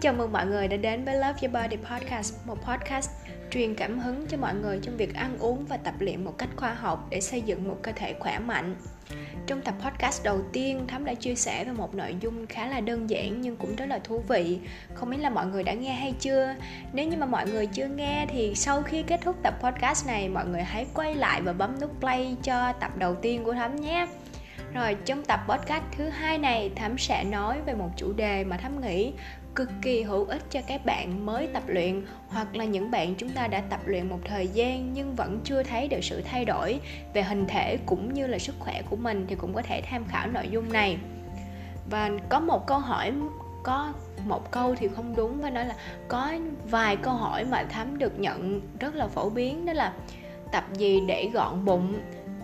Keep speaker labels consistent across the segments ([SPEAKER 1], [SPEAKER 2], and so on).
[SPEAKER 1] chào mừng mọi người đã đến với Love Your Body Podcast, một podcast truyền cảm hứng cho mọi người trong việc ăn uống và tập luyện một cách khoa học để xây dựng một cơ thể khỏe mạnh. Trong tập podcast đầu tiên, Thắm đã chia sẻ về một nội dung khá là đơn giản nhưng cũng rất là thú vị. Không biết là mọi người đã nghe hay chưa? Nếu như mà mọi người chưa nghe thì sau khi kết thúc tập podcast này, mọi người hãy quay lại và bấm nút play cho tập đầu tiên của Thắm nhé. Rồi trong tập podcast thứ hai này Thắm sẽ nói về một chủ đề mà Thắm nghĩ cực kỳ hữu ích cho các bạn mới tập luyện hoặc là những bạn chúng ta đã tập luyện một thời gian nhưng vẫn chưa thấy được sự thay đổi về hình thể cũng như là sức khỏe của mình thì cũng có thể tham khảo nội dung này. Và có một câu hỏi, có một câu thì không đúng và nói là có vài câu hỏi mà thắm được nhận rất là phổ biến, đó là tập gì để gọn bụng,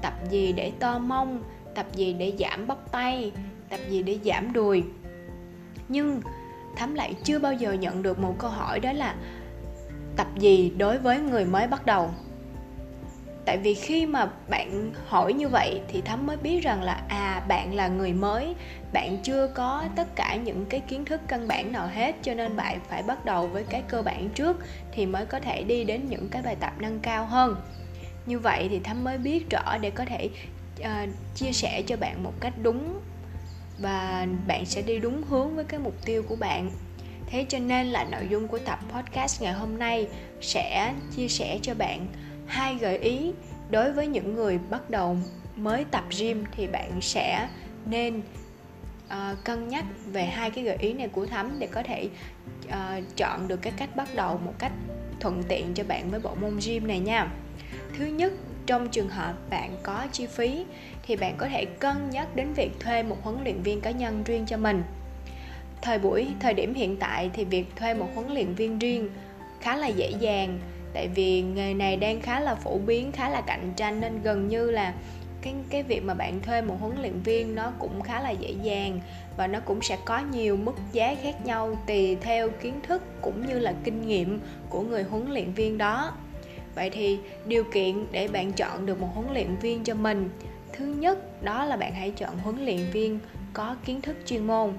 [SPEAKER 1] tập gì để to mông, tập gì để giảm bắp tay, tập gì để giảm đùi. Nhưng thắm lại chưa bao giờ nhận được một câu hỏi đó là tập gì đối với người mới bắt đầu? Tại vì khi mà bạn hỏi như vậy thì thắm mới biết rằng là à bạn là người mới bạn chưa có tất cả những cái kiến thức căn bản nào hết cho nên bạn phải bắt đầu với cái cơ bản trước thì mới có thể đi đến những cái bài tập nâng cao hơn. Như vậy thì thắm mới biết rõ để có thể uh, chia sẻ cho bạn một cách đúng và bạn sẽ đi đúng hướng với cái mục tiêu của bạn. Thế cho nên là nội dung của tập podcast ngày hôm nay sẽ chia sẻ cho bạn hai gợi ý đối với những người bắt đầu mới tập gym thì bạn sẽ nên uh, cân nhắc về hai cái gợi ý này của thắm để có thể uh, chọn được cái cách bắt đầu một cách thuận tiện cho bạn với bộ môn gym này nha. Thứ nhất trong trường hợp bạn có chi phí thì bạn có thể cân nhắc đến việc thuê một huấn luyện viên cá nhân riêng cho mình. Thời buổi, thời điểm hiện tại thì việc thuê một huấn luyện viên riêng khá là dễ dàng, tại vì nghề này đang khá là phổ biến, khá là cạnh tranh nên gần như là cái cái việc mà bạn thuê một huấn luyện viên nó cũng khá là dễ dàng và nó cũng sẽ có nhiều mức giá khác nhau tùy theo kiến thức cũng như là kinh nghiệm của người huấn luyện viên đó vậy thì điều kiện để bạn chọn được một huấn luyện viên cho mình. Thứ nhất, đó là bạn hãy chọn huấn luyện viên có kiến thức chuyên môn.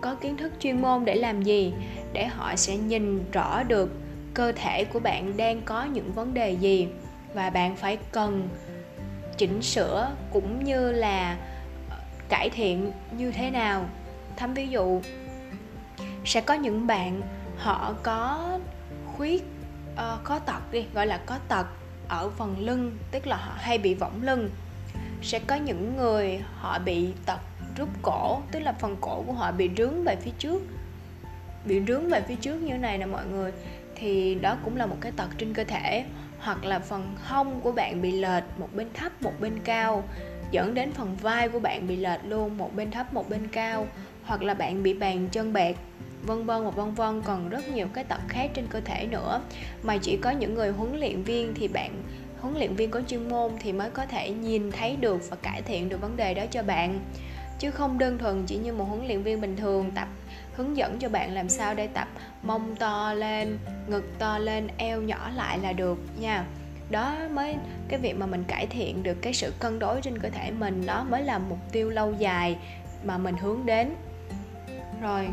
[SPEAKER 1] Có kiến thức chuyên môn để làm gì? Để họ sẽ nhìn rõ được cơ thể của bạn đang có những vấn đề gì và bạn phải cần chỉnh sửa cũng như là ờ, cải thiện như thế nào. Thấm ví dụ, sẽ có những bạn họ có khuyết uh, có tật đi gọi là có tật ở phần lưng tức là họ hay bị võng lưng. Sẽ có những người họ bị tật rút cổ tức là phần cổ của họ bị rướng về phía trước. Bị rướng về phía trước như thế này nè mọi người. Thì đó cũng là một cái tật trên cơ thể. Hoặc là phần hông của bạn bị lệch một bên thấp một bên cao. Dẫn đến phần vai của bạn bị lệch luôn một bên thấp một bên cao. Hoặc là bạn bị bàn chân bẹt vân vân và vân vân. Còn rất nhiều cái tật khác trên cơ thể nữa. Mà chỉ có những người huấn luyện viên thì bạn, huấn luyện viên có chuyên môn thì mới có thể nhìn thấy được và cải thiện được vấn đề đó cho bạn. Chứ không đơn thuần chỉ như một huấn luyện viên bình thường tập, hướng dẫn cho bạn làm sao để tập mông to lên, ngực to lên, eo nhỏ lại là được nha. Đó mới, cái việc mà mình cải thiện được cái sự cân đối trên cơ thể mình đó mới là mục tiêu lâu dài mà mình hướng đến. Rồi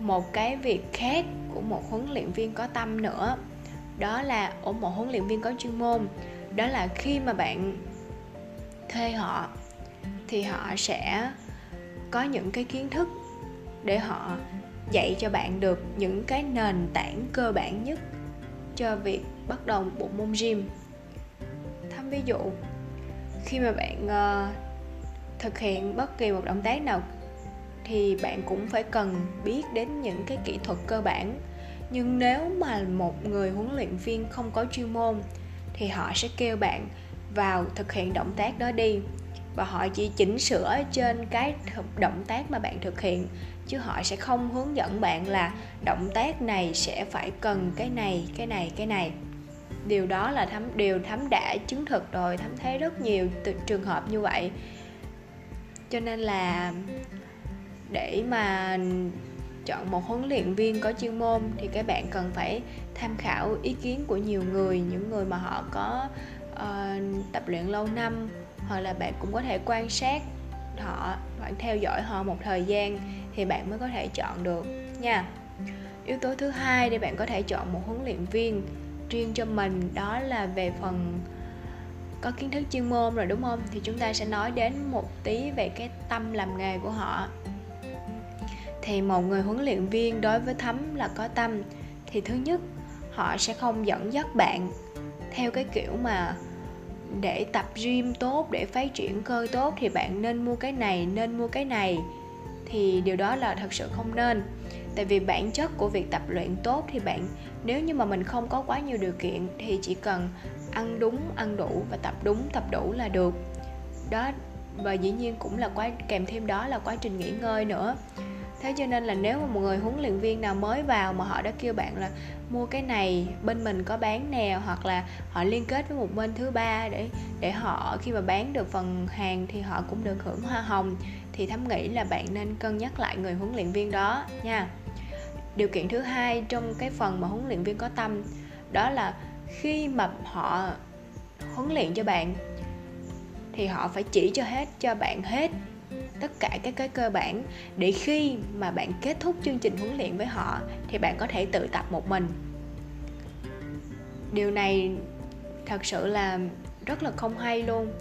[SPEAKER 1] một cái việc khác của một huấn luyện viên có tâm nữa. Đó là ở một huấn luyện viên có chuyên môn. Đó là khi mà bạn thuê họ thì họ sẽ có những cái kiến thức để họ dạy cho bạn được những cái nền tảng cơ bản nhất cho việc bắt đầu bộ môn gym. Thăm ví dụ khi mà bạn uh, thực hiện bất kỳ một động tác nào thì bạn cũng phải cần biết đến những cái kỹ thuật cơ bản. Nhưng nếu mà một người huấn luyện viên không có chuyên môn, thì họ sẽ kêu bạn vào thực hiện động tác đó đi. Và họ chỉ chỉnh sửa trên cái động tác mà bạn thực hiện, chứ họ sẽ không hướng dẫn bạn là động tác này sẽ phải cần cái này cái này cái này. Điều đó là thấm điều thấm đã chứng thực rồi thấm thấy rất nhiều từ trường hợp như vậy. Cho nên là để mà chọn một huấn luyện viên có chuyên môn thì các bạn cần phải tham khảo ý kiến của nhiều người những người mà họ có uh, tập luyện lâu năm hoặc là bạn cũng có thể quan sát họ bạn theo dõi họ một thời gian thì bạn mới có thể chọn được nha. Yếu tố thứ hai để bạn có thể chọn một huấn luyện viên riêng cho mình đó là về phần có kiến thức chuyên môn rồi đúng không? Thì chúng ta sẽ nói đến một tí về cái tâm làm nghề của họ thì một người huấn luyện viên đối với thấm là có tâm. Thì thứ nhất, họ sẽ không dẫn dắt bạn. Theo cái kiểu mà để tập gym tốt, để phát triển cơ tốt thì bạn nên mua cái này, nên mua cái này. Thì điều đó là thật sự không nên. Tại vì bản chất của việc tập luyện tốt thì bạn, nếu như mà mình không có quá nhiều điều kiện thì chỉ cần ăn đúng, ăn đủ và tập đúng, tập đủ là được. Đó, và dĩ nhiên cũng là quá, kèm thêm đó là quá trình nghỉ ngơi nữa thế cho nên là nếu mà một người huấn luyện viên nào mới vào mà họ đã kêu bạn là mua cái này bên mình có bán nè, hoặc là họ liên kết với một bên thứ ba để để họ, khi mà bán được phần hàng thì họ cũng được hưởng hoa hồng, thì thấm nghĩ là bạn nên cân nhắc lại người huấn luyện viên đó nha. Điều kiện thứ hai trong cái phần mà huấn luyện viên có tâm, đó là khi mà họ huấn luyện cho bạn thì họ phải chỉ cho hết, cho bạn hết tất cả các cái cơ bản để khi mà bạn kết thúc chương trình huấn luyện với họ thì bạn có thể tự tập một mình. Điều này thật sự là rất là không hay luôn.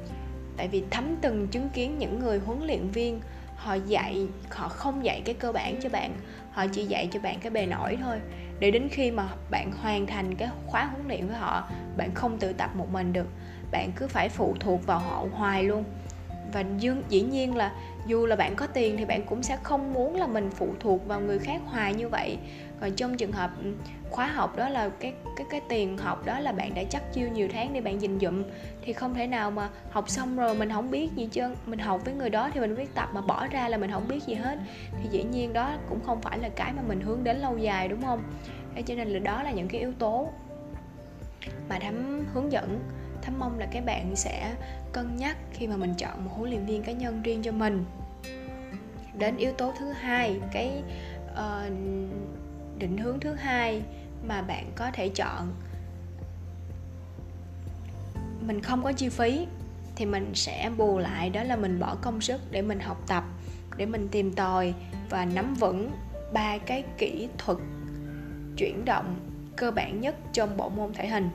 [SPEAKER 1] Tại vì thấm từng chứng kiến những người huấn luyện viên, họ dạy, họ không dạy cái cơ bản cho bạn, họ chỉ dạy cho bạn cái bề nổi thôi. Để đến khi mà bạn hoàn thành cái khóa huấn luyện với họ, bạn không tự tập một mình được. Bạn cứ phải phụ thuộc vào họ hoài luôn và dương, dĩ nhiên là dù là bạn có tiền thì bạn cũng sẽ không muốn là mình phụ thuộc vào người khác hoài như vậy. Còn trong trường hợp ừ, khóa học đó là cái cái cái tiền học đó là bạn đã chắc chiêu nhiều tháng để bạn dình dụm, thì không thể nào mà học xong rồi mình không biết gì chứ mình học với người đó thì mình biết tập mà bỏ ra là mình không biết gì hết. Thì dĩ nhiên đó cũng không phải là cái mà mình hướng đến lâu dài, đúng không? Thế cho nên là đó là những cái yếu tố mà thắm hướng dẫn thắm mong là các bạn sẽ cân nhắc khi mà mình chọn một huấn luyện viên cá nhân riêng cho mình. Đến yếu tố thứ hai cái uh, định hướng thứ hai mà bạn có thể chọn. Mình không có chi phí thì mình sẽ bù lại đó là mình bỏ công sức để mình học tập để mình tìm tòi và nắm vững ba cái kỹ thuật chuyển động cơ bản nhất trong bộ môn thể hình.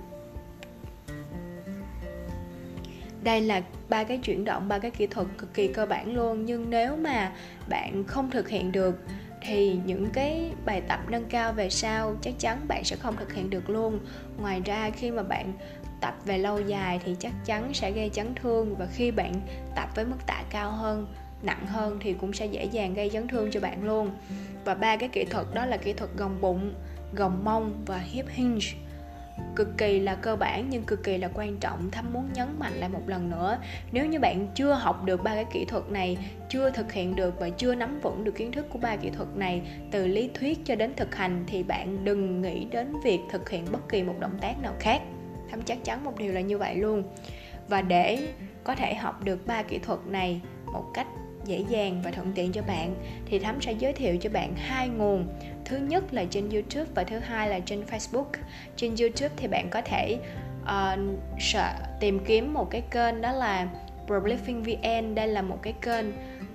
[SPEAKER 1] Đây là ba cái chuyển động, ba cái kỹ thuật cực kỳ cơ bản luôn. Nhưng nếu mà bạn không thực hiện được, thì những cái bài tập nâng cao về sau chắc chắn bạn sẽ không thực hiện được luôn. Ngoài ra, khi mà bạn tập về lâu dài thì chắc chắn sẽ gây chấn thương và khi bạn tập với mức tạ cao hơn, nặng hơn thì cũng sẽ dễ dàng gây chấn thương cho bạn luôn. Và ba cái kỹ thuật đó là kỹ thuật gồng bụng, gồng mông và hip hinge cực kỳ là cơ bản nhưng cực kỳ là quan trọng. Thắm muốn nhấn mạnh lại một lần nữa, nếu như bạn chưa học được ba cái kỹ thuật này, chưa thực hiện được và chưa nắm vững được kiến thức của ba kỹ thuật này, từ lý thuyết cho đến thực hành thì bạn đừng nghĩ đến việc thực hiện bất kỳ một động tác nào khác. Thắm chắc chắn một điều là như vậy luôn. Và để có thể học được ba kỹ thuật này một cách dễ dàng và thuận tiện cho bạn thì thắm sẽ giới thiệu cho bạn hai nguồn. Thứ nhất là trên youtube và thứ hai là trên facebook. Trên youtube thì bạn có thể uh, tìm kiếm một cái kênh đó là Prolifting VN đây là một cái kênh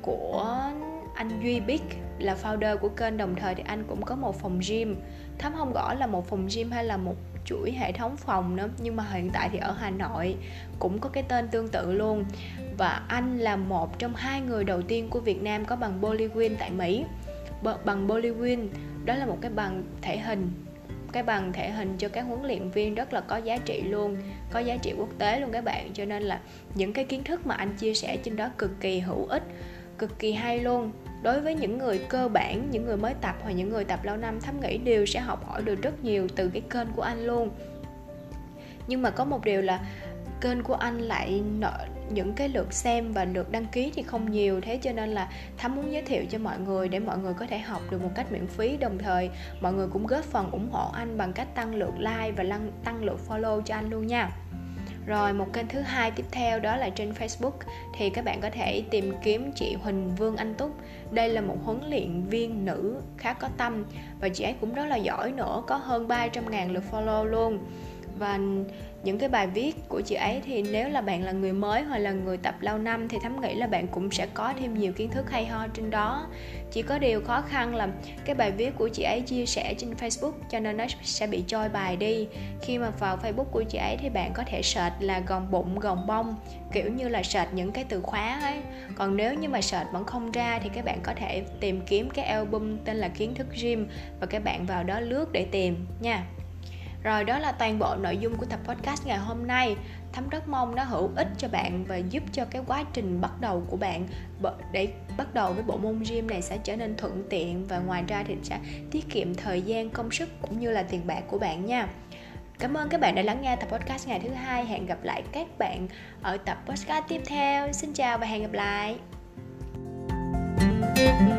[SPEAKER 1] của anh Duy Big là founder của kênh. Đồng thời thì anh cũng có một phòng gym. Thắm không gõ là một phòng gym hay là một chuỗi hệ thống phòng nữa nhưng mà hiện tại thì ở Hà Nội cũng có cái tên tương tự luôn và anh là một trong hai người đầu tiên của Việt Nam có bằng boliwin tại Mỹ. Bằng boliwin đó là một cái bằng thể hình, cái bằng thể hình cho các huấn luyện viên rất là có giá trị luôn, có giá trị quốc tế luôn các bạn. Cho nên là những cái kiến thức mà anh chia sẻ trên đó cực kỳ hữu ích, cực kỳ hay luôn. Đối với những người cơ bản, những người mới tập hoặc những người tập lâu năm, thấm nghĩ đều sẽ học hỏi được rất nhiều từ cái kênh của anh luôn. Nhưng mà có một điều là kênh của anh lại nợ những cái lượt xem và lượt đăng ký thì không nhiều. Thế cho nên là thắm muốn giới thiệu cho mọi người để mọi người có thể học được một cách miễn phí. Đồng thời mọi người cũng góp phần ủng hộ anh bằng cách tăng lượt like và tăng, tăng lượt follow cho anh luôn nha. Rồi một kênh thứ hai tiếp theo đó là trên Facebook. Thì các bạn có thể tìm kiếm chị Huỳnh Vương Anh Túc. Đây là một huấn luyện viên nữ khá có tâm và chị ấy cũng rất là giỏi nữa, có hơn 300 ngàn lượt follow luôn và những cái bài viết của chị ấy thì nếu là bạn là người mới hoặc là người tập lâu năm thì thấm nghĩ là bạn cũng sẽ có thêm nhiều kiến thức hay ho trên đó. Chỉ có điều khó khăn là cái bài viết của chị ấy chia sẻ trên Facebook cho nên nó sẽ bị trôi bài đi. Khi mà vào Facebook của chị ấy thì bạn có thể search là gòn bụng gòn bông, kiểu như là search những cái từ khóa ấy. Còn nếu như mà search vẫn không ra thì các bạn có thể tìm kiếm cái album tên là kiến thức gym và các bạn vào đó lướt để tìm nha rồi đó là toàn bộ nội dung của tập podcast ngày hôm nay thấm rất mong nó hữu ích cho bạn và giúp cho cái quá trình bắt đầu của bạn để bắt đầu với bộ môn gym này sẽ trở nên thuận tiện và ngoài ra thì sẽ tiết kiệm thời gian, công sức cũng như là tiền bạc của bạn nha Cảm ơn các bạn đã lắng nghe tập podcast ngày thứ hai. Hẹn gặp lại các bạn ở tập podcast tiếp theo. Xin chào và hẹn gặp lại. thank you